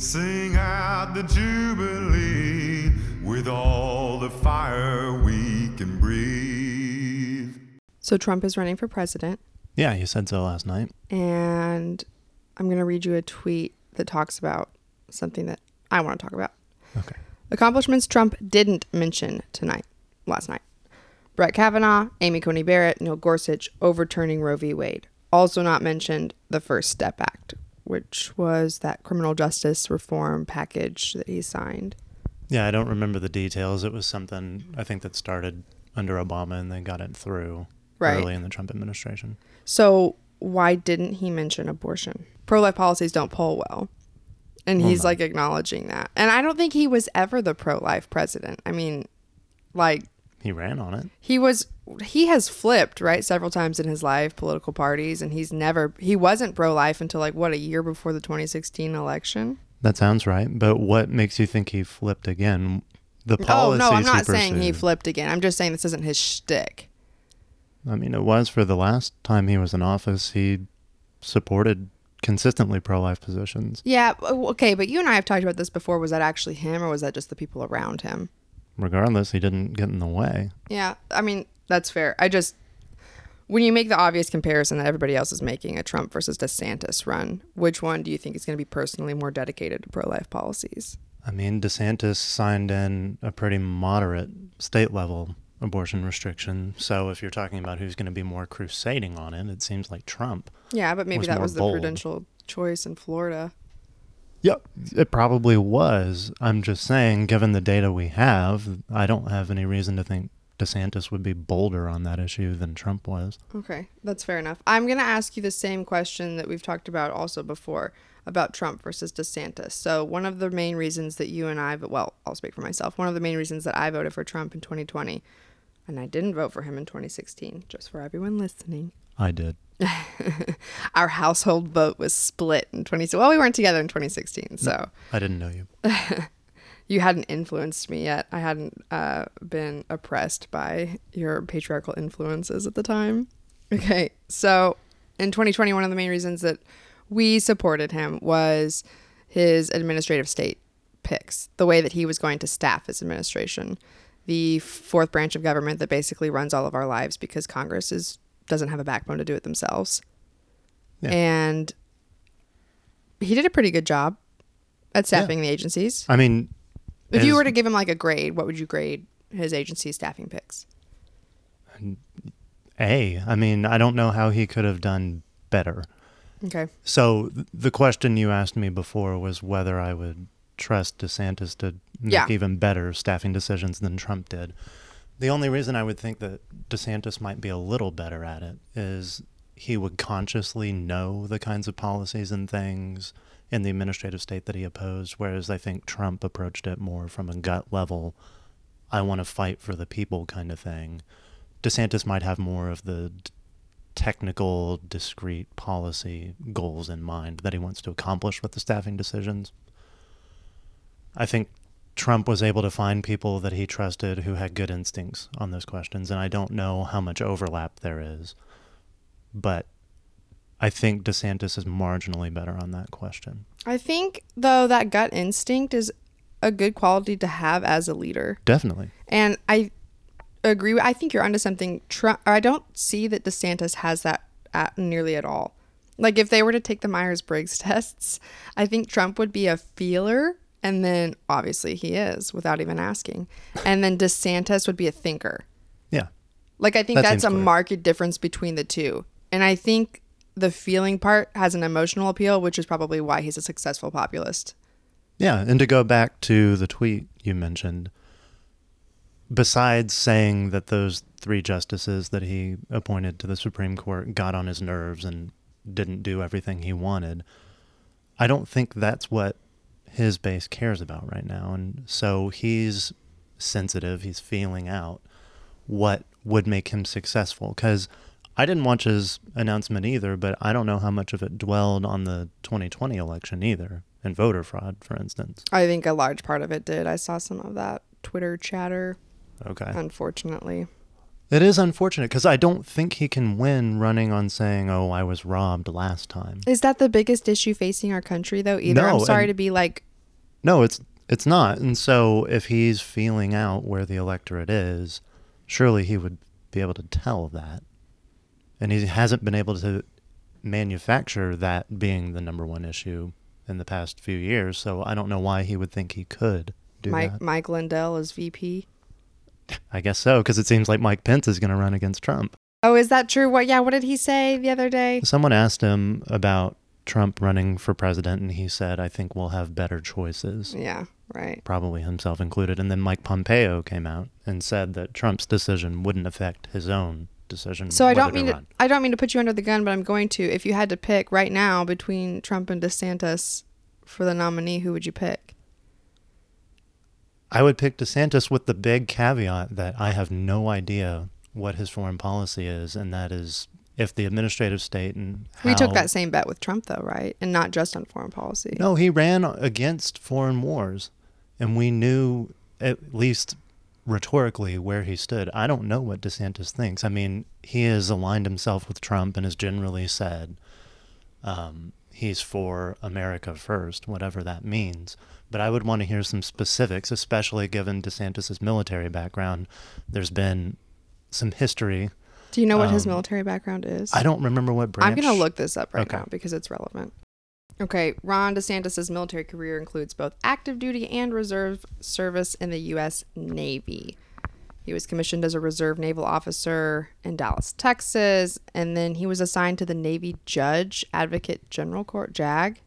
Sing out the Jubilee with all the fire we can breathe. So Trump is running for president, Yeah, you said so last night. and I'm going to read you a tweet that talks about something that I want to talk about. Okay. Accomplishments Trump didn't mention tonight, last night. Brett Kavanaugh, Amy Coney Barrett, Neil Gorsuch overturning Roe v. Wade. Also not mentioned the First Step Act, which was that criminal justice reform package that he signed. Yeah, I don't remember the details. It was something I think that started under Obama and then got it through Right. early in the Trump administration. So why didn't he mention abortion? Pro-life policies don't poll well. And he's like acknowledging that. And I don't think he was ever the pro-life president. I mean, like He ran on it. he was he has flipped right several times in his life political parties and he's never he wasn't pro-life until like what a year before the 2016 election That sounds right. But what makes you think he flipped again? The oh no i'm not he saying he flipped again i'm just saying this isn't his shtick I mean, it was for the last time he was in office. He supported consistently pro-life positions. yeah okay but you and i have talked about this before was that actually him or was that just the people around him Regardless, he didn't get in the way. yeah i mean that's fair i just when you make the obvious comparison that everybody else is making a trump versus desantis run which one do you think is going to be personally more dedicated to pro-life policies I mean, DeSantis signed in a pretty moderate state level abortion restriction. So if you're talking about who's going to be more crusading on it, it seems like Trump. yeah but maybe Was that was the bold. prudential choice in florida Yep. It probably was. I'm just saying, given the data we have, I don't have any reason to think DeSantis would be bolder on that issue than Trump was. Okay, that's fair enough. I'm going to ask you the same question that we've talked about also before about Trump versus DeSantis. So, one of the main reasons that you and I, well, I'll speak for myself, one of the main reasons that I voted for Trump in 2020 and I didn't vote for him in 2016, just for everyone listening. I did. Our household vote was split in 20. Well, we weren't together in 2016, so I didn't know you. you hadn't influenced me yet. I hadn't uh, been oppressed by your patriarchal influences at the time. Okay, so in 2020, one of the main reasons that we supported him was his administrative state picks, the way that he was going to staff his administration, the fourth branch of government that basically runs all of our lives because Congress is doesn't have a backbone to do it themselves. Yeah. And he did a pretty good job at staffing the agencies. I mean, If you were to give him like a grade, what would you grade his agency staffing picks? A, I mean, I don't know how he could have done better. Okay. So the question you asked me before was whether I would trust DeSantis to make Yeah. even better staffing decisions than Trump did. The only reason I would think that DeSantis might be a little better at it is he would consciously know the kinds of policies and things in the administrative state that he opposed, whereas I think Trump approached it more from a gut level, I want to fight for the people kind of thing. DeSantis might have more of the technical, discrete policy goals in mind that he wants to accomplish with the staffing decisions. I think Trump was able to find people that he trusted who had good instincts on those questions, and I don't know how much overlap there is, but I think DeSantis is marginally better on that question. I think though that gut instinct is a good quality to have as a leader. Definitely. And I agree. I think you're onto something. Trump, I don't see that DeSantis has that at, nearly at all. Like if they were to take the Myers Briggs tests, I think Trump would be a feeler, and then obviously he is without even asking, and then DeSantis would be a thinker. Yeah. Like I think That that's a clear. marked difference between the two. And I think the feeling part has an emotional appeal, which is probably why he's a successful populist. Yeah, and to go back to the tweet you mentioned, besides saying that those three justices that he appointed to the Supreme Court got on his nerves and didn't do everything he wanted, I don't think that's what his base cares about right now. And so he's sensitive, he's feeling out what would make him successful. Because I didn't watch his announcement either, but I don't know how much of it dwelled on the 2020 election either, and voter fraud, for instance. I think a large part of it did. I saw some of that Twitter chatter, Okay. unfortunately. It is unfortunate because I don't think he can win running on saying, "Oh, I was robbed last time." Is that the biggest issue facing our country, though? Either I'm sorry to be like No, it's it's not. And so if he's feeling out where the electorate is, surely he would be able to tell that. And he hasn't been able to manufacture that being the number one issue in the past few years. So I don't know why he would think he could do Mike that. Mike Lindell is VP. I guess so, because it seems like Mike Pence is going to run against Trump. Oh, is that true? What? Yeah. What did he say the other day? Someone asked him about Trump running for president, and he said, I think we'll have better choices, Yeah. Right. probably himself included. And then Mike Pompeo came out and said that Trump's decision wouldn't affect his own decision. So I don't mean to, run. I don't mean to put you under the gun, but I'm going to. If you had to pick right now between Trump and DeSantis for the nominee, who would you pick? I would pick DeSantis with the big caveat that I have no idea what his foreign policy is, and that is if the administrative state and how, We took that same bet with Trump, though, right? And not just on foreign policy. No, he ran against foreign wars, and we knew at least rhetorically where he stood. I don't know what DeSantis thinks. I mean, he has aligned himself with Trump and has generally said um, he's for America first, whatever that means. But I would want to hear some specifics, especially given DeSantis's military background. There's been some history. Do you know what his Um, military background is? I don't remember what branch. I'm going to look this up right Okay. now because it's relevant. Okay, Ron DeSantis' military career includes both active duty and reserve service in the U.S. Navy. He was commissioned as a reserve naval officer in Dallas, Texas, and then he was assigned to the Navy Judge Advocate General Court, JAG.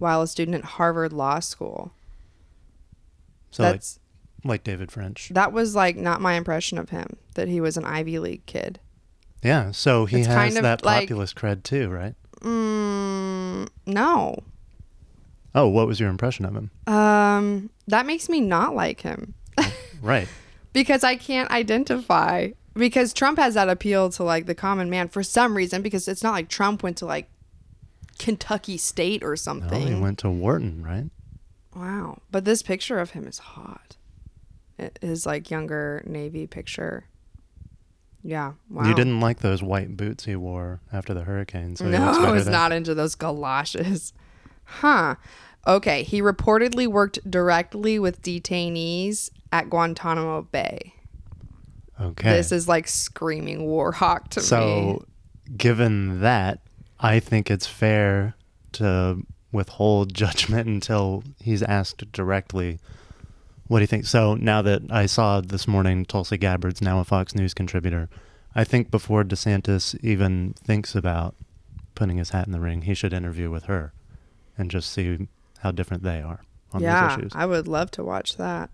While a student at Harvard Law School. So like, That's like David French. that was like not my impression of him that he was an Ivy League kid. Yeah. So he It's has kind of that like- populist cred too, right? Mm, no. Oh, what was your impression of him? Um, that makes me not like him Right. because I can't identify. Because Trump has that appeal to like the common man for some reason. Because it's not like Trump went to like Kentucky State or No, something. he went to Wharton, right? wow, but this picture of him is hot. It- His like younger Navy picture. Yeah. Wow. You didn't like those white boots he wore after the hurricane, so he no, I was not into those galoshes. Huh. Okay. He reportedly worked directly with detainees at Guantanamo Bay. Okay. This is like screaming war hawk to me. so, given that, I think it's fair to withhold judgment until he's asked directly what do you think. So now that I saw this morning Tulsi Gabbard's now a Fox News contributor, I think before DeSantis even thinks about putting his hat in the ring, he should interview with her and just see how different they are on yeah, these issues. I would love to watch that.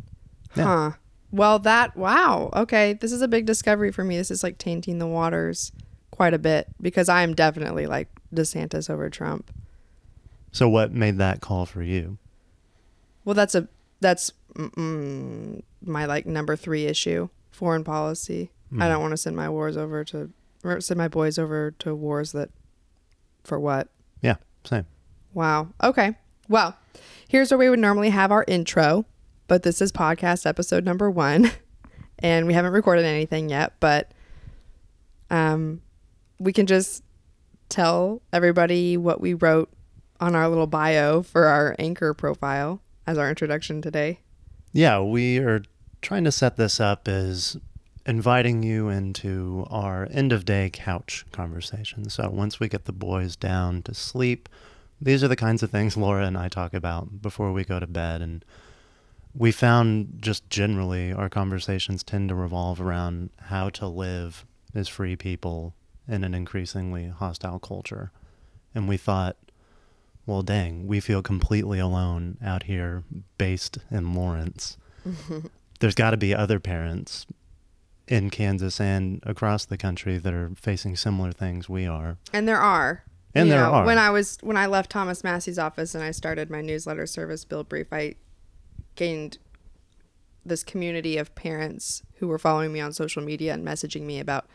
Yeah. Huh. Well, that wow. Okay, this is a big discovery for me. This is like tainting the waters quite a bit because I am definitely like DeSantis over Trump. So what made that call for you? Well, that's a that's mm, my like number three issue: foreign policy. I Mhm. don't want to send my wars over to send my boys over to wars that for what? Yeah, same. Wow. Okay. Well, here's where we would normally have our intro, but this is podcast episode number one, and we haven't recorded anything yet, but um, we can just tell everybody what we wrote on our little bio for our anchor profile as our introduction today. Yeah, we are trying to set this up as inviting you into our end of day couch conversation. So once we get the boys down to sleep, these are the kinds of things Laura and I talk about before we go to bed. And we found just generally our conversations tend to revolve around how to live as free people in an increasingly hostile culture. And we thought, well, dang, we feel completely alone out here based in Lawrence. There's got to be other parents in Kansas and across the country that are facing similar things we are. And there are. And You there know, are. When I was when I left Thomas Massie's office and I started my newsletter service Bill Brief, I gained this community of parents who were following me on social media and messaging me about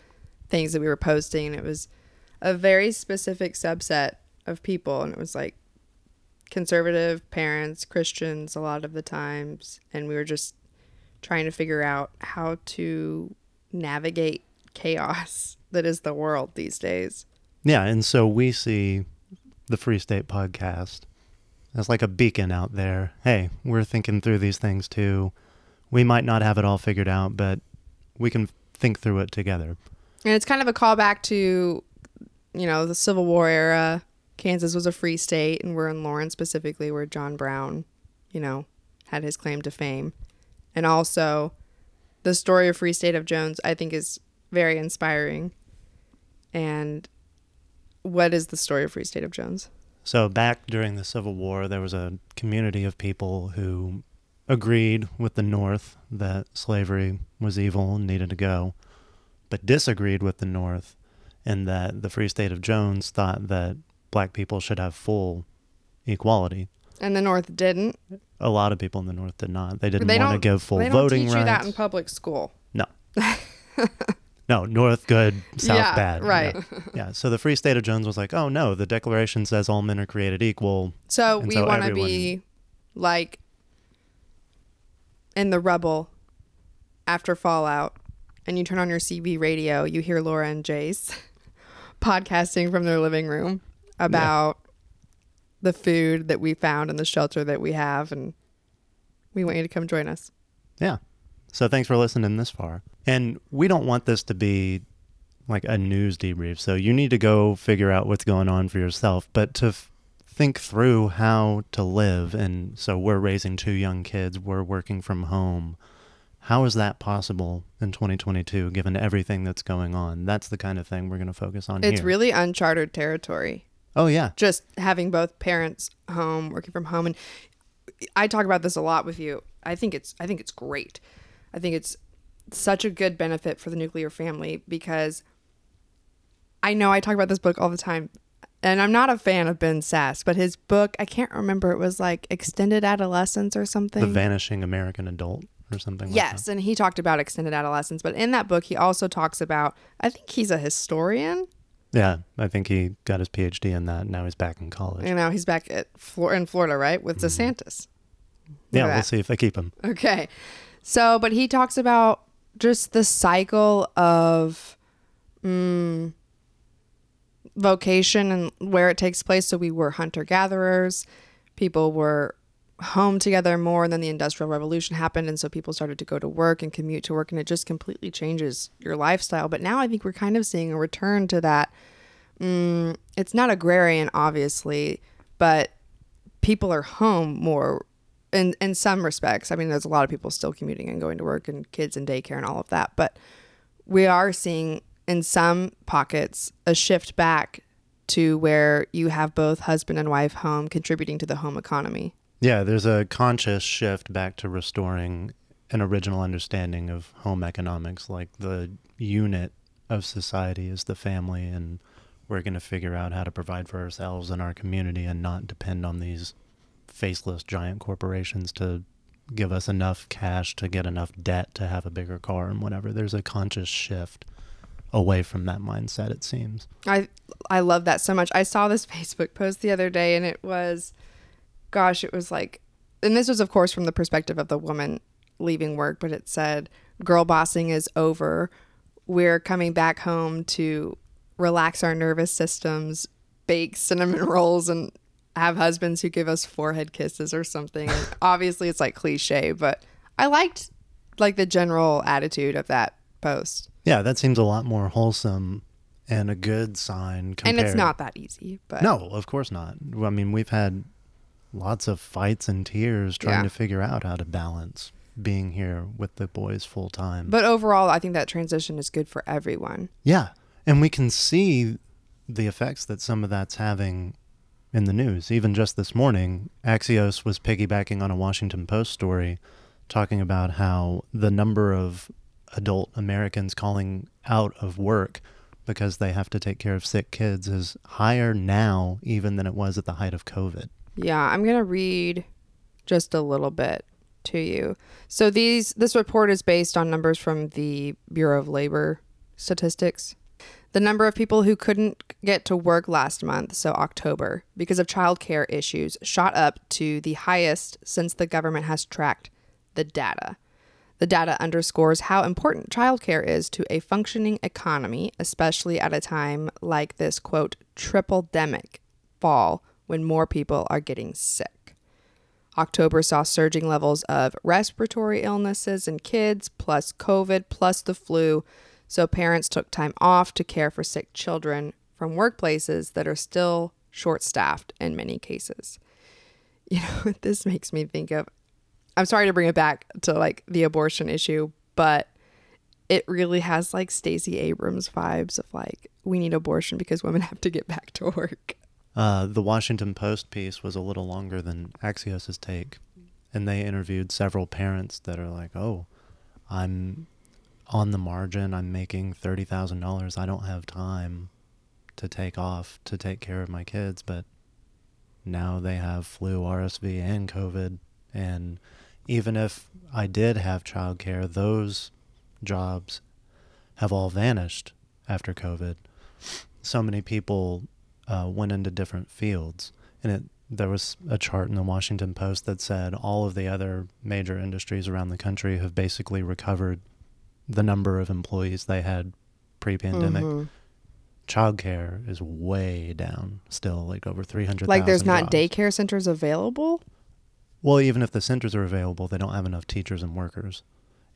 things that we were posting and it was a very specific subset of people and it was like conservative parents, Christians a lot of the times, and we were just trying to figure out how to navigate chaos that is the world these days. Yeah, and so we see the Free State podcast as like a beacon out there. Hey, we're thinking through these things too. We might not have it all figured out, but we can think through it together. And it's kind of a callback to, you know, the Civil War era. Kansas was a free state, and we're in Lawrence specifically, where John Brown, you know, had his claim to fame. And also, the story of Free State of Jones, I think, is very inspiring. And what is the story of Free State of Jones? So, back during the Civil War, there was a community of people who agreed with the North that slavery was evil and needed to go, but disagreed with the North in that the Free State of Jones thought that black people should have full equality. And the North didn't. A lot of people in the North did not. They didn't they want to give full they don't voting teach rights. you that in public school. No. no, North good, South Yeah, bad. right. Yeah. yeah. So the Free State of Jones was like, oh no, the Declaration says all men are created equal. So we so want to everyone- be like in the rubble after Fallout, and you turn on your CB radio, you hear Laura and Jace podcasting from their living room about the food that we found and the shelter that we have, and we want you to come join us. Yeah. So thanks for listening this far. And we don't want this to be like a news debrief. So you need to go figure out what's going on for yourself, but to f- think through how to live. And so we're raising two young kids, we're working from home. How is that possible in 2022 given everything that's going on? That's the kind of thing we're going to focus on It's here. really uncharted territory. Oh yeah. just having both parents home working from home and i talk about this a lot with you i think it's i think it's great i think it's such a good benefit for the nuclear family because i know i talk about this book all the time and i'm not a fan of ben sasse but his book i can't remember it was like extended adolescence or something The vanishing American adult or something like yes and he talked about extended adolescence but in that book he also talks about i think he's a historian. Yeah, I think he got his PhD in that. Now he's back in college. you know he's back at Flor- in florida right with desantis yeah, at we'll see if they keep him. Okay. So, but he talks about just the cycle of mm, vocation and where it takes place. So, we were hunter gatherers, people were home together more, and then the Industrial Revolution happened. And so, people started to go to work and commute to work, and it just completely changes your lifestyle. But now I think we're kind of seeing a return to that. Mm, it's not agrarian, obviously, but people are home more in in some respects. I mean, there's a lot of people still commuting and going to work and kids in daycare and all of that, but we are seeing in some pockets a shift back to where you have both husband and wife home contributing to the home economy. Yeah, there's a conscious shift back to restoring an original understanding of home economics, like the unit of society is the family, and we're going to figure out how to provide for ourselves and our community and not depend on these faceless giant corporations to give us enough cash to get enough debt to have a bigger car and whatever. There's a conscious shift away from that mindset, it seems. I I love that so much. I saw this Facebook post the other day and it was gosh, it was like and this was of course from the perspective of the woman leaving work, but it said girl bossing is over. We're coming back home to relax our nervous systems, bake cinnamon rolls and have husbands who give us forehead kisses or something. Obviously it's like cliche, but I liked like the general attitude of that post. Yeah, that seems a lot more wholesome and a good sign. Compared. And it's not that easy, but No, of course not. I mean, we've had lots of fights and tears trying Yeah. to figure out how to balance being here with the boys full time. But overall, I think that transition is good for everyone. yeah, and we can see the effects that some of that's having in the news. Even just this morning, Axios was piggybacking on a Washington Post story talking about how the number of adult Americans calling out of work because they have to take care of sick kids is higher now even than it was at the height of COVID. Yeah, I'm going to read just a little bit to you. So these this report is based on numbers from the Bureau of Labor Statistics. The number of people who couldn't get to work last month, so October, because of childcare issues, shot up to the highest since the government has tracked the data. The data underscores how important childcare is to a functioning economy, especially at a time like this quote triple demic fall when more people are getting sick. October saw surging levels of respiratory illnesses in kids, plus COVID, plus the flu. So parents took time off to care for sick children from workplaces that are still short staffed in many cases. You know, this makes me think of I'm sorry to bring it back to like the abortion issue, but it really has like Stacey Abrams vibes of like we need abortion because women have to get back to work. Uh, the Washington Post piece was a little longer than Axios's take, and they interviewed several parents that are like, "Oh, I'm on the margin. I'm making thirty thousand dollars. I don't have time to take off to take care of my kids, but now they have flu, RSV, and COVID, and even if I did have childcare, those jobs have all vanished after COVID. So many people uh, went into different fields, and it there was a chart in the Washington Post that said all of the other major industries around the country have basically recovered the number of employees they had pre-pandemic. Mhm. Childcare is way down, still like over three hundred. Like there's not daycare centers available, Well, even if the centers are available, they don't have enough teachers and workers,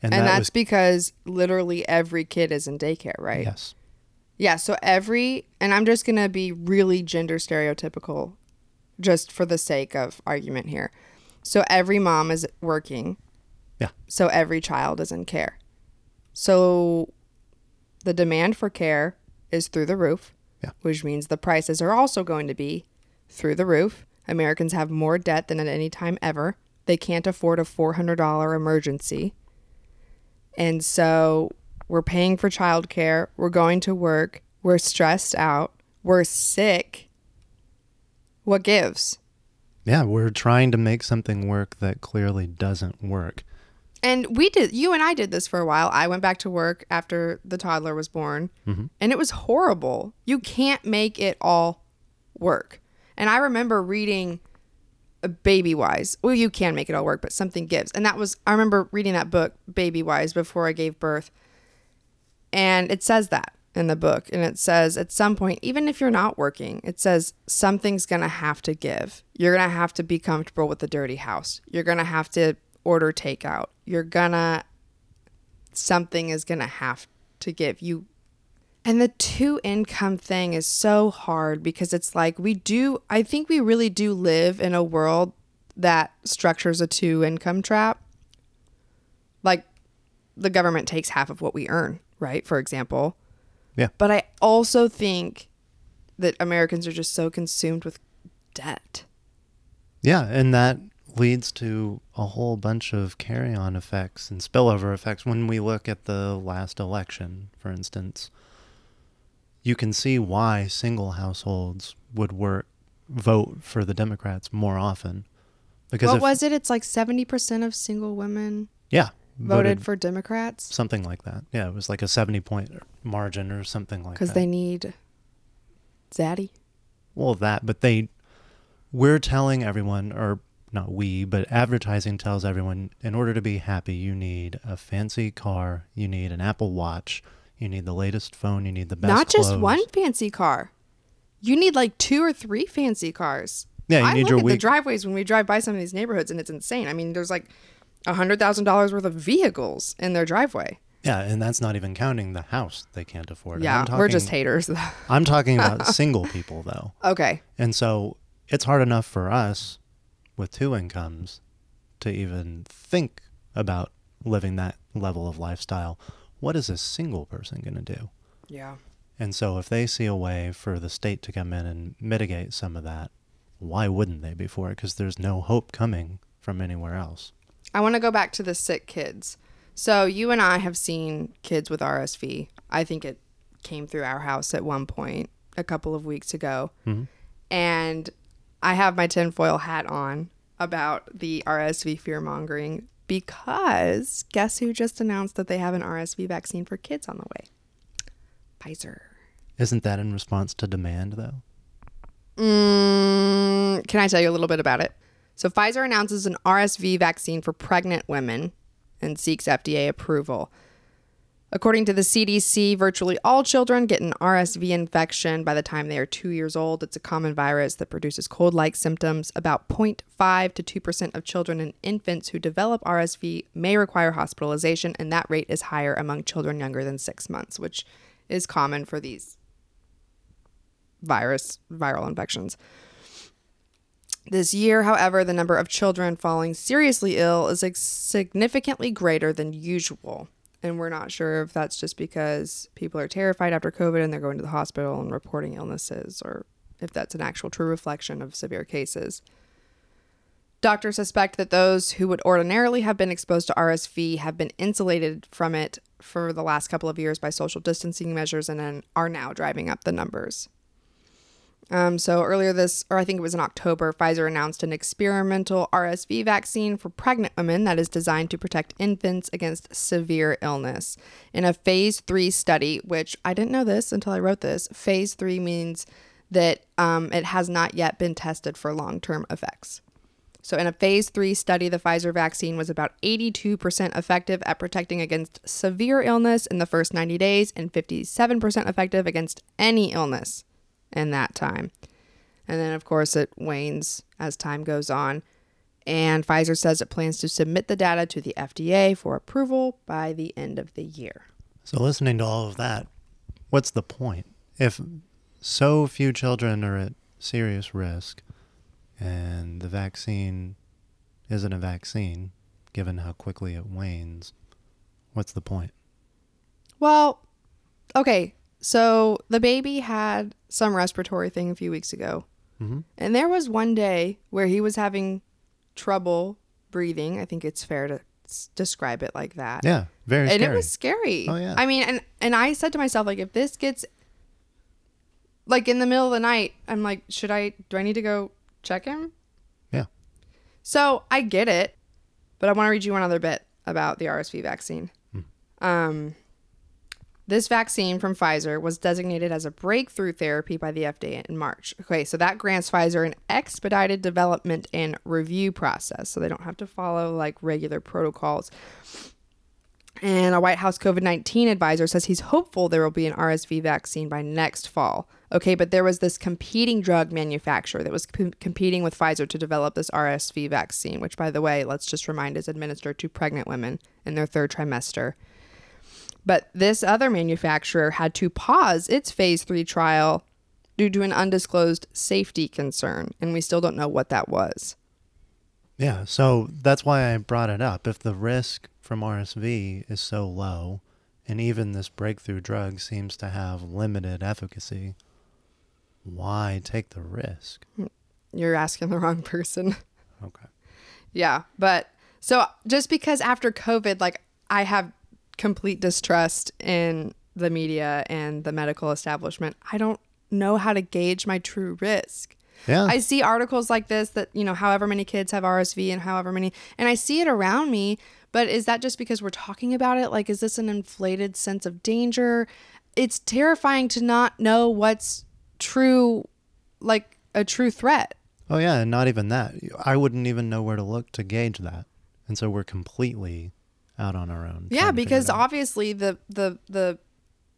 and, that that's was because literally every kid is in daycare, right? yes, Yeah, so every and I'm just going to be really gender stereotypical just for the sake of argument here. So every mom is working. Yeah. So every child is in care. So the demand for care is through the roof. Yeah. Which means the prices are also going to be through the roof. Americans have more debt than at any time ever. They can't afford a $400 emergency. And so we're paying for childcare, we're going to work, we're stressed out, we're sick. What gives? yeah, we're trying to make something work that clearly doesn't work. And we did, you and I did this for a while. I went back to work after the toddler was born, and it was horrible. You can't make it all work. And I remember reading uh, Baby Wise. Well, you can make it all work, but something gives. And that was, I remember reading that book, Baby Wise, before I gave birth. And it says that in the book. And it says at some point, even if you're not working, it says something's going to have to give. You're going to have to be comfortable with the dirty house. You're going to have to order takeout. You're going to, something is going to have to give. You, and the two income thing is so hard because it's like we do, I think we really do live in a world that structures a two income trap. Like the government takes half of what we earn, right? For example. Yeah. But I also think that Americans are just so consumed with debt. Yeah, and that leads to a whole bunch of carry-on effects and spillover effects. When we look at the last election, for instance, you can see why single households would work vote for the Democrats more often. Because what if, was it? It's like 70% of single women yeah voted, for Democrats something like that. Yeah, it was like a seventy-point margin or something like that. because they need zaddy. Well, that, but they, we're telling everyone, or not we, but advertising tells everyone, in order to be happy, you need a fancy car, you need an Apple Watch, you need the latest phone, you need the best. Not just clothes. one fancy car. You need like two or three fancy cars. Yeah, you I need look your at the driveways when we drive by some of these neighborhoods, and it's insane. I mean, there's like a hundred thousand dollars worth of vehicles in their driveway. yeah, and that's not even counting the house they can't afford. Yeah, I'm we're just haters. I'm talking about single people though, okay. and so it's hard enough for us with two incomes to even think about living that level of lifestyle. What is a single person going to do? Yeah. And so if they see a way for the state to come in and mitigate some of that, why wouldn't they be for it? Because there's no hope coming from anywhere else. I want to go back to the sick kids. So you and I have seen kids with RSV. I think it came through our house at one point a couple of weeks ago. Mhm. And I have my tinfoil hat on about the RSV fear mongering because guess who just announced that they have an RSV vaccine for kids on the way? Pfizer. Isn't that in response to demand, though? Mm, can I tell you a little bit about it? So, Pfizer announces an RSV vaccine for pregnant women and seeks FDA approval. According to the CDC, virtually all children get an RSV infection by the time they are two years old. It's a common virus that produces cold like symptoms. About 0.5 to 2% of children and infants who develop RSV may require hospitalization, and that rate is higher among children younger than six months, which is common for these virus viral infections. This year, however, the number of children falling seriously ill is significantly greater than usual. And we're not sure if that's just because people are terrified after COVID and they're going to the hospital and reporting illnesses, or if that's an actual true reflection of severe cases. Doctors suspect that those who would ordinarily have been exposed to RSV have been insulated from it for the last couple of years by social distancing measures and are now driving up the numbers. Um, so earlier this, or I think it was in October, Pfizer announced an experimental RSV vaccine for pregnant women that is designed to protect infants against severe illness. In a phase three study, which I didn't know this until I wrote this, phase three means that um, it has not yet been tested for long term effects. So, in a phase three study, the Pfizer vaccine was about 82% effective at protecting against severe illness in the first 90 days and 57% effective against any illness in that time. And then, of course, it wanes as time goes on. And Pfizer says it plans to submit the data to the FDA for approval by the end of the year. So, listening to all of that, what's the point? If so few children are at serious risk and the vaccine isn't a vaccine, given how quickly it wanes, what's the point? Well, okay. So the baby had some respiratory thing a few weeks ago. Mm-hmm. And there was one day where he was having trouble breathing. I think it's fair to s- describe it like that. Yeah, very and scary. it was scary. Oh, yeah. I mean, and and I said to myself, like, if this gets like in the middle of the night, I'm like, should I? Do I need to go check him? yeah. So I get it, but I want to read you one other bit about the RSV vaccine. Um, this vaccine from Pfizer was designated as a breakthrough therapy by the FDA in March. Okay, so that grants Pfizer an expedited development and review process, so they don't have to follow like regular protocols. And a White House COVID 19 advisor says he's hopeful there will be an RSV vaccine by next fall. Okay, but there was this competing drug manufacturer that was com- competing with Pfizer to develop this RSV vaccine, which, by the way, let's just remind is administered to pregnant women in their third trimester. But this other manufacturer had to pause its phase three trial due to an undisclosed safety concern, and we still don't know what that was. Yeah, so that's why I brought it up. If the risk from RSV is so low, and even this breakthrough drug seems to have limited efficacy, why take the risk? You're asking the wrong person. Okay. Yeah, but so just because after COVID, like I have complete distrust in the media and the medical establishment, I don't know how to gauge my true risk. Yeah. I see articles like this that, you know, however many kids have RSV and however many, and I see it around me, but is that just because we're talking about it? Like, is this an inflated sense of danger? It's terrifying to not know what's true, like a true threat. oh, yeah, and not even that. I wouldn't even know where to look to gauge that. And so we're completely out on our own. Yeah, trying to figure because obviously the the the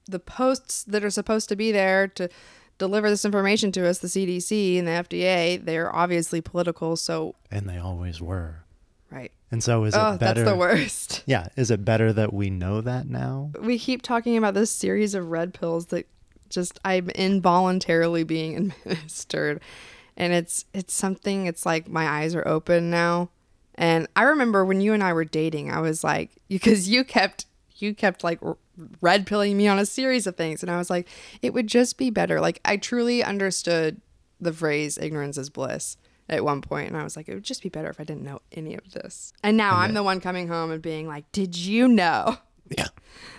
the posts that are supposed to be there to deliver this information to us, the CDC and the FDA, they're obviously political. So And they always were. right. And so is oh, it better? that's the worst. Yeah, is it better that we know that now? We keep talking about this series of red pills that just I'm involuntarily being administered, and it's it's something. It's like my eyes are open now. And I remember when you and I were dating, I was like, because you kept you kept like red pilling me on a series of things, and I was like, it would just be better. Like I truly understood the phrase "ignorance is bliss" at one point, and I was like, it would just be better if I didn't know any of this. And now I'm the one coming home and being like, did you know? Yeah.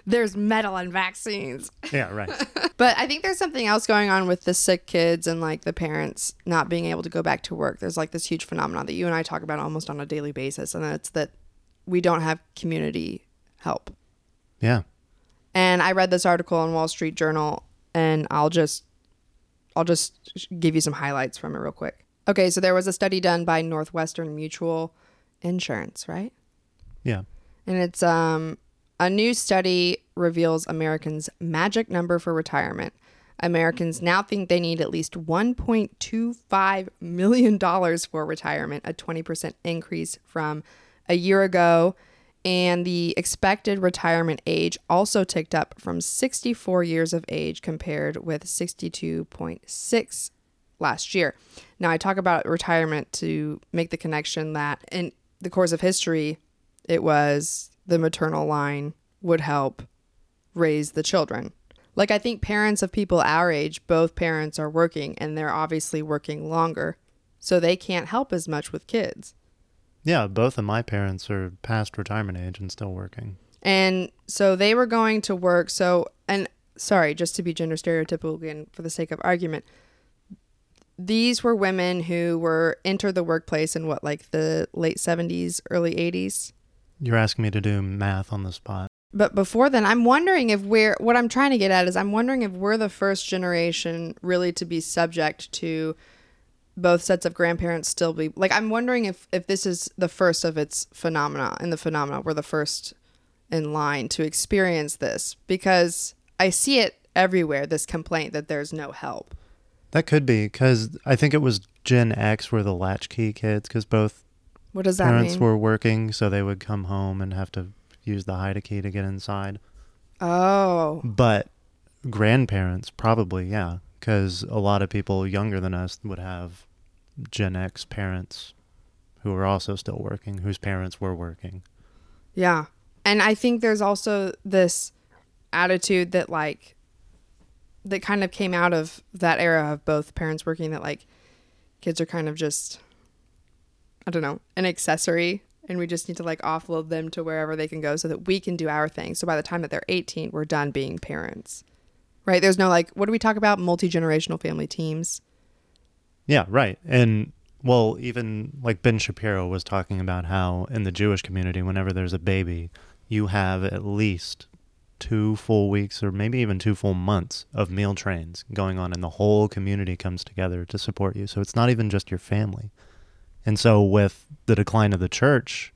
There's metal in vaccines. Yeah, right. But I think there's something else going on with the sick kids and like the parents not being able to go back to work. There's like this huge phenomenon that you and I talk about almost on a daily basis, and it's that we don't have community help. yeah. And I read this article in Wall Street Journal, and I'll just I'll just give you some highlights from it real quick. Okay, so there was a study done by Northwestern Mutual Insurance, right? Yeah. and it's um A new study reveals Americans' magic number for retirement. Americans now think they need at least $1.25 million for retirement, a 20% increase from a year ago. And the expected retirement age also ticked up from 64 years of age compared with 62.6 last year. Now, I talk about retirement to make the connection that in the course of history, it was the maternal line would help raise the children. Like, I think parents of people our age, both parents are working and they're obviously working longer. So they can't help as much with kids. Yeah, both of my parents are past retirement age and still working. And so they were going to work. So, and sorry, just to be gender stereotypical again for the sake of argument, these were women who were entered the workplace in what, like the late 70s, early 80s? You're asking me to do math on the spot. But before then, I'm wondering if we're, what I'm trying to get at is I'm wondering if we're the first generation really to be subject to both sets of grandparents still be like i'm wondering if if this is the first of its phenomena in the phenomena we're the first in line to experience this because i see it everywhere this complaint that there's no help That could be because I think it was Gen X were the latchkey kids because both what does that parents mean were working, so they would come home and have to use the hide key to get inside. oh But grandparents probably, yeah, because a lot of people younger than us would have Gen X parents who were also still working, whose parents were working. Yeah. And I think there's also this attitude that like that kind of came out of that era of both parents working that like kids are kind of just I don't know, an accessory and we just need to like offload them to wherever they can go so that we can do our thing. So by the time that they're 18, we're done being parents. Right? There's no like what do we talk about multi-generational family teams? Yeah, right. And well, even like Ben Shapiro was talking about how in the Jewish community, whenever there's a baby, you have at least two full weeks or maybe even two full months of meal trains going on, and the whole community comes together to support you. So it's not even just your family. And so, with the decline of the church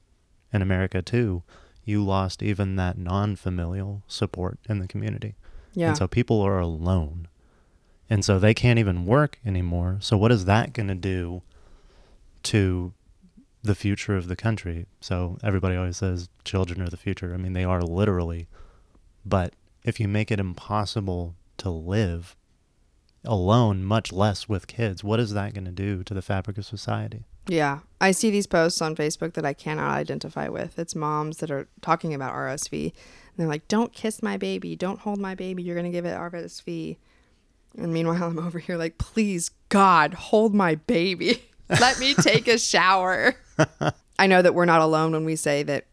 in America, too, you lost even that non familial support in the community. Yeah. And so people are alone. And so they can't even work anymore. So what is that going to do to the future of the country? So everybody always says children are the future. I mean, they are literally. But if you make it impossible to live alone, much less with kids, what is that going to do to the fabric of society? Yeah. I see these posts on Facebook that I cannot identify with. It's moms that are talking about RSV. And they're like, don't kiss my baby. Don't hold my baby. You're going to give it RSV. And meanwhile, I'm over here like, please, God, hold my baby. Let me take a shower. I know that we're not alone when we say that,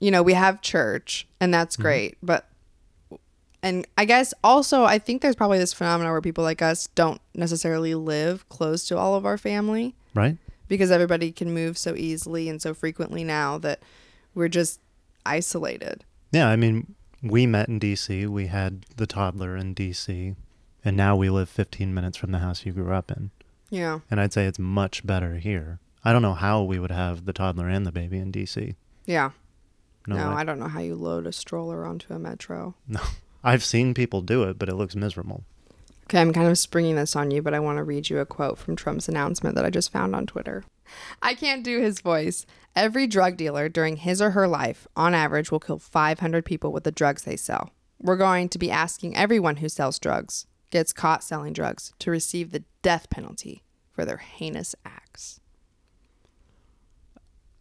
you know, we have church and that's mm-hmm. great. But, and I guess also, I think there's probably this phenomenon where people like us don't necessarily live close to all of our family Right? Because everybody can move so easily and so frequently now that we're just isolated. Yeah, I mean, we met in DC. We had the toddler in DC. And now we live 15 minutes from the house you grew up in. Yeah. And I'd say it's much better here. I don't know how we would have the toddler and the baby in DC. Yeah. No, No. I don't know how you load a stroller onto a metro. no. I've seen people do it, but it looks miserable. Okay, I'm kind of springing this on you, but I want to read you a quote from Trump's announcement that I just found on Twitter. I can't do his voice. Every drug dealer during his or her life, on average, will kill 500 people with the drugs they sell. We're going to be asking everyone who sells drugs, gets caught selling drugs, to receive the death penalty for their heinous acts.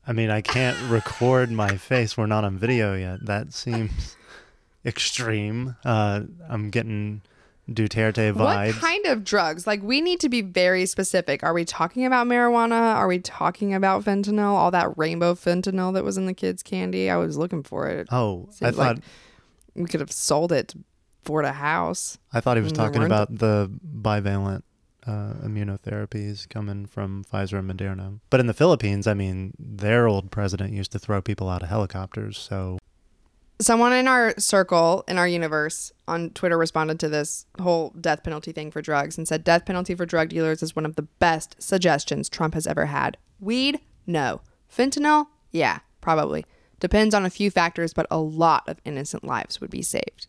I mean, I can't record my face. We're not on video yet. That seems extreme. Uh, I'm getting Duterte vibes. What kind of drugs? Like, we need to be very specific. Are we talking about marijuana? Are we talking about fentanyl? All that rainbow fentanyl that was in the kids' candy? I was looking for it. oh, I thought like we could have sold it for the house. I thought he was talking about the bivalent uh, immunotherapies coming from Pfizer and Moderna. But in the Philippines, I mean, their old president used to throw people out of helicopters. So Someone in our circle, in our universe, on Twitter responded to this whole death penalty thing for drugs and said death penalty for drug dealers is one of the best suggestions Trump has ever had. Weed? No. Fentanyl? Yeah, probably. Depends on a few factors, but a lot of innocent lives would be saved.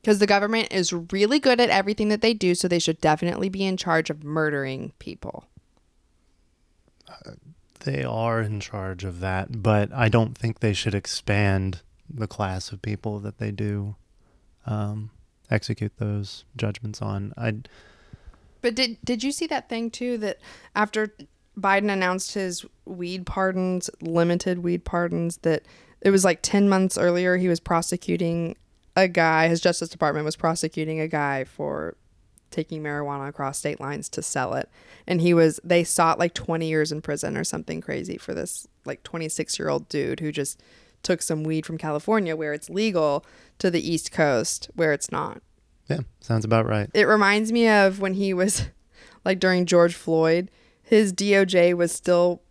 Because the government is really good at everything that they do, so they should definitely be in charge of murdering people. Uh, They are in charge of that, but I don't think they should expand the class of people that they do um, execute those judgments on. I But did did you see that thing too that after Biden announced his weed pardons, limited weed pardons, that it was like 10 months earlier he was prosecuting a guy, his Justice Department was prosecuting a guy for taking marijuana across state lines to sell it. And he was, they sought like 20 years in prison or something crazy for this like 26 year old dude who just took some weed from California where it's legal to the East Coast where it's not. yeah, sounds about right. It reminds me of when he was like during George Floyd, his DOJ was still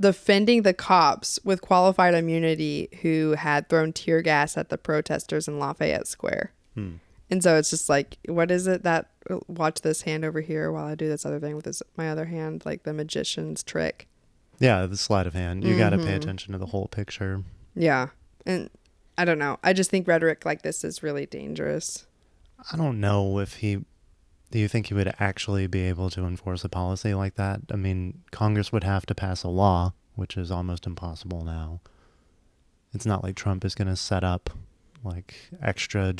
defending the cops with qualified immunity who had thrown tear gas at the protesters in Lafayette Square. Hmm. And so it's just like, what is it that oh, watch this hand over here while I do this other thing with this my other hand, like the magician's trick. Yeah, the sleight of hand. You got to pay mm-hmm. attention to the whole picture. Yeah, and I don't know. I just think rhetoric like this is really dangerous. I don't know if he. Do you think he would actually be able to enforce a policy like that? I mean, Congress would have to pass a law, which is almost impossible now. It's not like Trump is going to set up like extra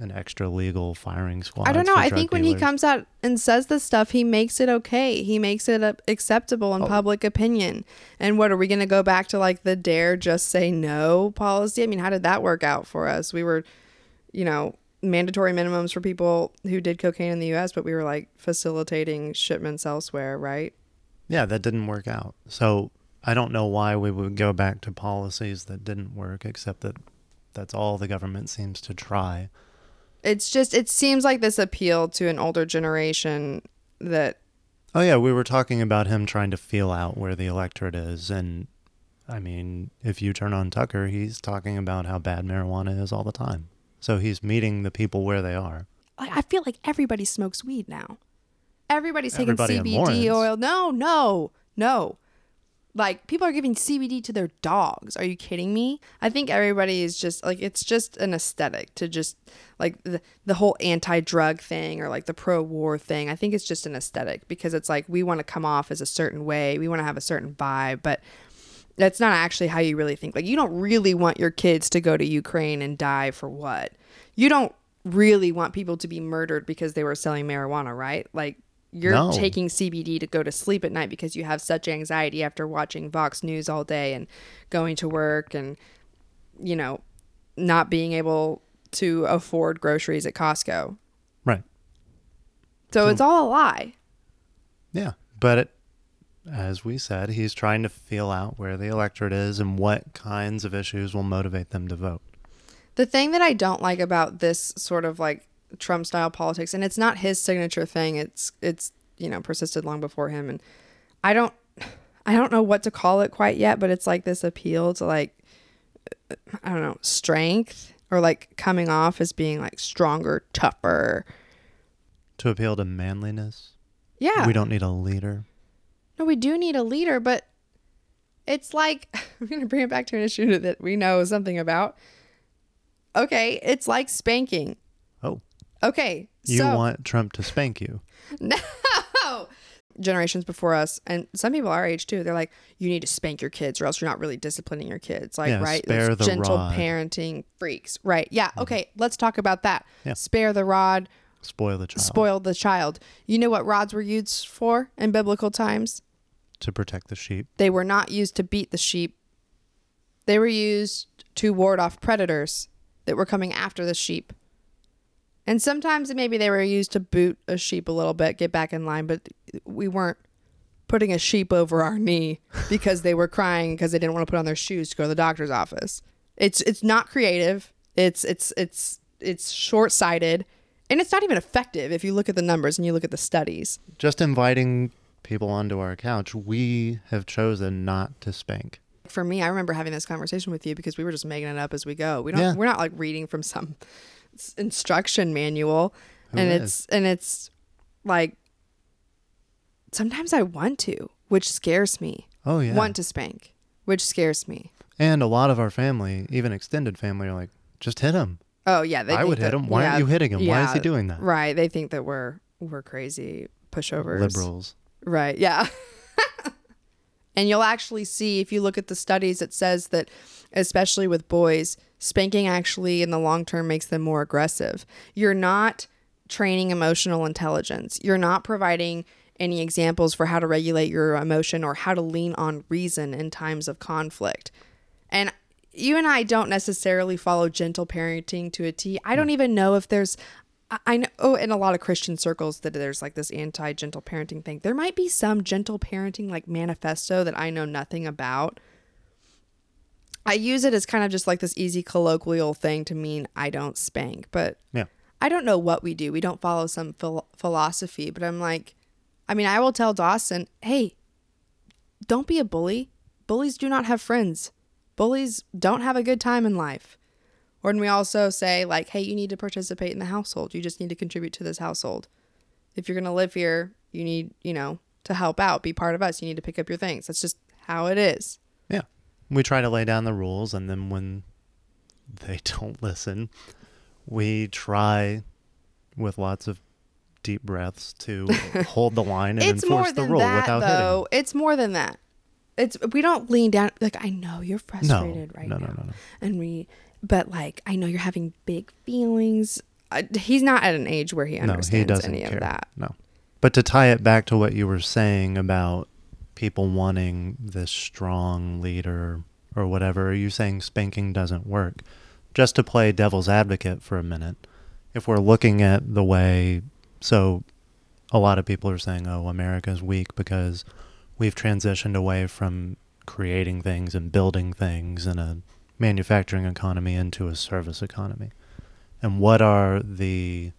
and extra legal firing squad. I don't know. I think when he comes out and says this stuff, he makes it okay. He makes it uh, acceptable in Oh. public opinion. And what are we going to go back to like the dare just say no policy? I mean, how did that work out for us? We were, you know, mandatory minimums for people who did cocaine in the US, but we were like facilitating shipments elsewhere, right? Yeah, that didn't work out. So I don't know why we would go back to policies that didn't work, except that that's all the government seems to try. It's just it seems like this appeal to an older generation that Oh yeah, we were talking about him trying to feel out where the electorate is, and I mean, if you turn on Tucker, he's talking about how bad marijuana is all the time. So he's meeting the people where they are. I feel like everybody smokes weed now. Everybody's taking Everybody CBD oil. No, no, no. Like people are giving CBD to their dogs. Are you kidding me? I think everybody is just like it's just an aesthetic to just like the, the whole anti-drug thing or like the pro-war thing. I think it's just an aesthetic because it's like we want to come off as a certain way. We want to have a certain vibe, but that's not actually how you really think. Like you don't really want your kids to go to Ukraine and die for what? You don't really want people to be murdered because they were selling marijuana, right? Like you're No. taking CBD to go to sleep at night because you have such anxiety after watching Fox News all day and going to work and you know not being able to afford groceries at Costco. Right. So, So- it's all a lie. Yeah. But it, as we said, he's trying to feel out where the electorate is and what kinds of issues will motivate them to vote. The thing that I don't like about this sort of like Trump style politics, and it's not his signature thing. It's it's you know persisted long before him, and I don't I don't know what to call it quite yet, but it's like this appeal to like I don't know strength or like coming off as being like stronger, tougher. To appeal to manliness, Yeah, we don't need a leader. no, we do need a leader, but it's like I'm gonna bring it back to an issue that we know something about. Okay, it's like spanking. Okay, you so want Trump to spank you. no. Generations before us and some people our age too they're like you need to spank your kids or else you're not really disciplining your kids. Like Yeah, right? spare Those the gentle rod. parenting freaks. Right yeah mm-hmm. okay let's talk about that. Yeah. spare the rod. Spoil the child. spoil the child. You know what rods were used for in biblical times? To protect the sheep. they were not used to beat the sheep. They were used to ward off predators that were coming after the sheep and sometimes maybe they were used to boot a sheep a little bit get back in line but we weren't putting a sheep over our knee because they were crying because they didn't want to put on their shoes to go to the doctor's office it's it's not creative it's it's it's it's short-sighted and it's not even effective if you look at the numbers and you look at the studies Just inviting people onto our couch, we have chosen not to spank. for me, I remember having this conversation with you because we were just making it up as we go. We don't. Yeah. We're not like reading from some instruction manual, Who and is? it's and it's like sometimes I want to, which scares me. Oh yeah. Want to spank. which scares me. And a lot of our family, even extended family, are like, just hit him. Oh yeah, they I would hit him. Why aren't you hitting him? Why is he doing that? Right, they think that we're we're crazy pushovers. Liberals. Right, yeah. and you'll actually see if you look at the studies it says that especially with boys, spanking actually in the long term makes them more aggressive. You're not training emotional intelligence. You're not providing any examples for how to regulate your emotion or how to lean on reason in times of conflict. And you and I don't necessarily follow gentle parenting to a T. I don't even know if there's I- know oh, in a lot of Christian circles that there's like this anti gentle parenting thing. There might be some gentle parenting like manifesto that I know nothing about. I use it as kind of just like this easy colloquial thing to mean I don't spank, but Yeah. I don't know what we do. We don't follow some phil- philosophy, but I'm like, I mean, I will tell Dawson, hey, don't be a bully. Bullies do not have friends. Bullies don't have a good time in life. Or when we also say, like, hey, you need to participate in the household. You just need to contribute to this household. If you're going to live here, you need, you know, to help out, be part of us. You need to pick up your things. That's just how it is. We try to lay down the rules, and then when they don't listen, we try with lots of deep breaths to hold the line and it's enforce the rule that, without though. It's more than that. It's we don't lean down like I know you're hitting. No, frustrated right no, now. no, no, no. and we but like i know you're having big feelings uh, he's not at an age where he No, understands he doesn't any care. of that No. But to tie it back to what you were saying about people wanting this strong leader or whatever, are you saying spanking doesn't work? Just to play devil's advocate for a minute, if we're looking at the way, so a lot of people are saying, oh, America's weak because we've transitioned away from creating things and building things in a manufacturing economy into a service economy. And what are the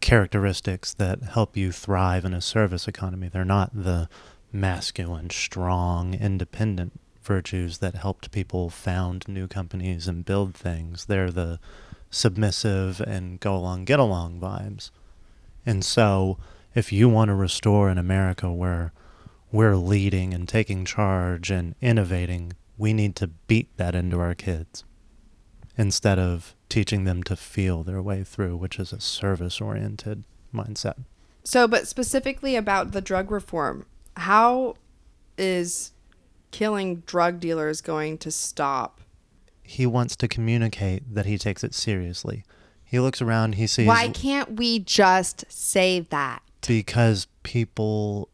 characteristics that help you thrive in a service economy. They're not the masculine, strong, independent virtues that helped people found new companies and build things. They're the submissive and go along, get along vibes. And so, if you want to restore an America where we're leading and taking charge and innovating, we need to beat that into our kids instead of teaching them to feel their way through, which is a service oriented mindset. so but specifically about the drug reform how is killing drug dealers going to stop He wants to communicate that he takes it seriously. He looks around, he sees why can't we just say that because people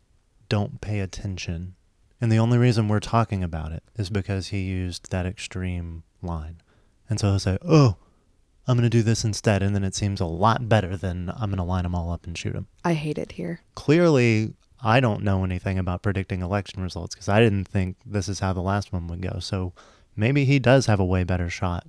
don't pay attention. And the only reason we're talking about it is because he used that extreme line. And so he'll say, Oh, I'm going to do this instead. And then it seems a lot better than I'm going to line them all up and shoot them. i hate it here clearly I don't know anything about predicting election results because I didn't think this is how the last one would go. So maybe he does have a way better shot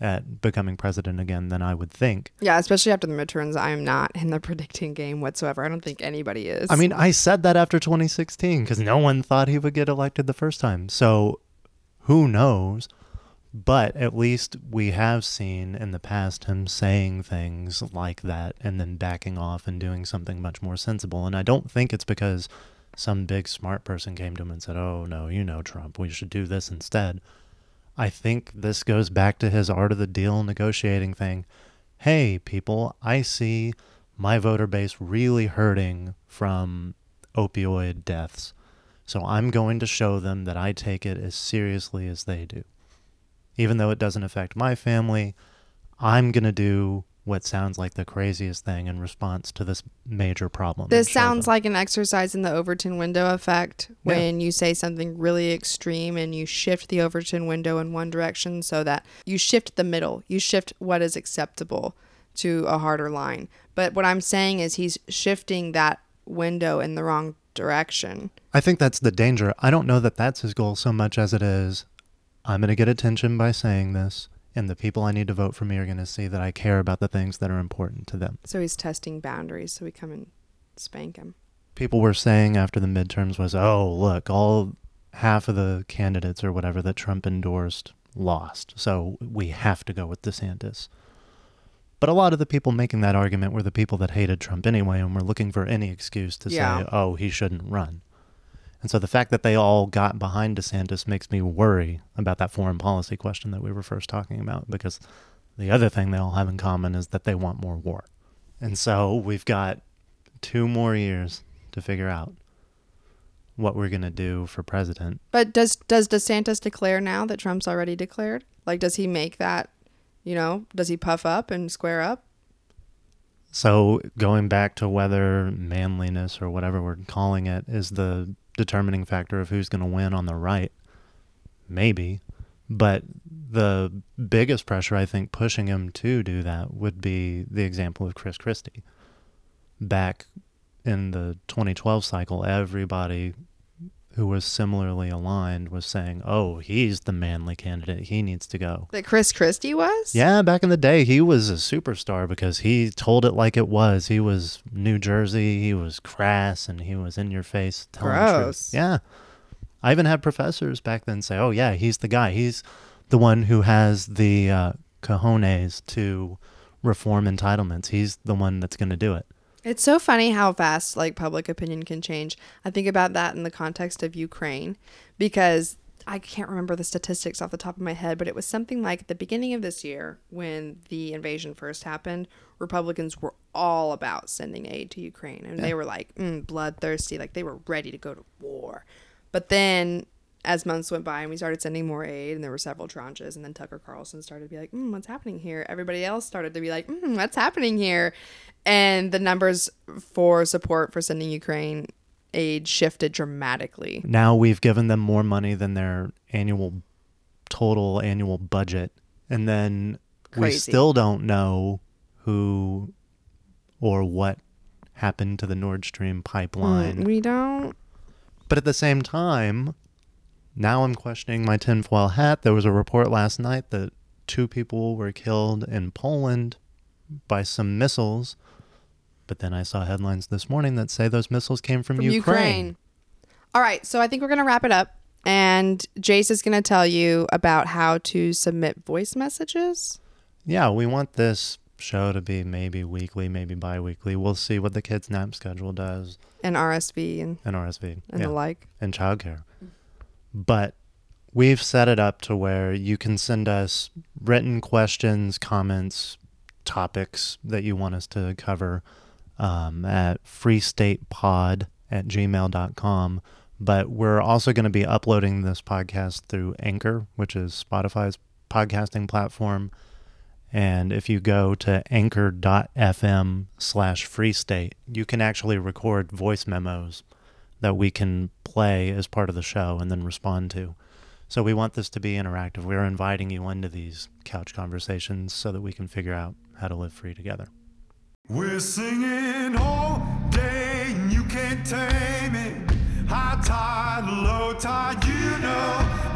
at becoming president again than I would think. yeah especially after the midterms i'm not in the predicting game whatsoever i don't think anybody is I mean, I said that after 2016 because no one thought he would get elected the first time. So who knows? But at least we have seen in the past him saying things like that and then backing off and doing something much more sensible. And I don't think it's because some big smart person came to him and said, Oh, no, you know, Trump, we should do this instead. I think this goes back to his art of the deal negotiating thing. Hey, people, I see my voter base really hurting from opioid deaths. So I'm going to show them that I take it as seriously as they do. Even though it doesn't affect my family, I'm going to do what sounds like the craziest thing in response to this major problem. This sounds like an exercise in the Overton window effect Yeah. when you say something really extreme and you shift the Overton window in one direction so that you shift the middle. You shift what is acceptable to a harder line. But what I'm saying is he's shifting that window in the wrong direction. I think that's the danger. I don't know that that's his goal so much as it is I'm going to get attention by saying this, and the people I need to vote for me are going to see that I care about the things that are important to them. So he's testing boundaries so we come and spank him. People were saying after the midterms was, oh, look, all half of the candidates or whatever that Trump endorsed lost. So we have to go with DeSantis. But a lot of the people making that argument were the people that hated Trump anyway and were looking for any excuse to Yeah. say, oh, he shouldn't run. And so the fact that they all got behind DeSantis makes me worry about that foreign policy question that we were first talking about because the other thing they all have in common is that they want more war. And so we've got two more years to figure out what we're going to do for president. But does does DeSantis declare now that Trump's already declared? Like does he make that, you know, does he puff up and square up? So going back to whether manliness or whatever we're calling it is the determining factor of who's going to win on the right, maybe. But the biggest pressure I think pushing him to do that would be the example of Chris Christie. Back in the 2012 cycle, everybody who was similarly aligned was saying, "Oh, he's the manly candidate. He needs to go." That Chris Christie was? Yeah, back in the day, he was a superstar because he told it like it was. He was New Jersey. He was crass, and he was in your face telling the truth. Gross. Yeah, I even had professors back then say, "Oh, yeah, he's the guy. He's the one who has the uh, cojones to reform entitlements. He's the one that's going to do it." It's so funny how fast like public opinion can change. I think about that in the context of Ukraine because I can't remember the statistics off the top of my head, but it was something like at the beginning of this year when the invasion first happened, Republicans were all about sending aid to Ukraine and they were like mm, bloodthirsty, like they were ready to go to war. But then as months went by and we started sending more aid and there were several tranches and then Tucker Carlson started to be like, mm, what's happening here? Everybody else started to be like, mm, what's happening here? And the numbers for support for sending Ukraine aid shifted dramatically. Now we've given them more money than their annual total annual budget, and then we still don't know who or what happened to the Nord Stream pipeline. Mm, we don't. But at the same time, now I'm questioning my tinfoil hat. There was a report last night that two people were killed in Poland by some missiles. But then I saw headlines this morning that say those missiles came from, from Ukraine. Ukraine. All right, so I think we're going to wrap it up. And Jace is going to tell you about how to submit voice messages. Yeah, we want this show to be maybe weekly, maybe bi weekly. We'll see what the kids' nap schedule does and RSV and, and RSV and yeah, the like. and childcare. But we've set it up to where you can send us written questions, comments, topics that you want us to cover um, at freestatepod at gmail.com. But we're also going to be uploading this podcast through Anchor, which is Spotify's podcasting platform. And if you go to anchor.fm slash free state, you can actually record voice memos that we can play as part of the show and then respond to. So we want this to be interactive. We're inviting you into these couch conversations so that we can figure out how to live free together. We're singing all day and you can't tame it. High tide, low tide, you know.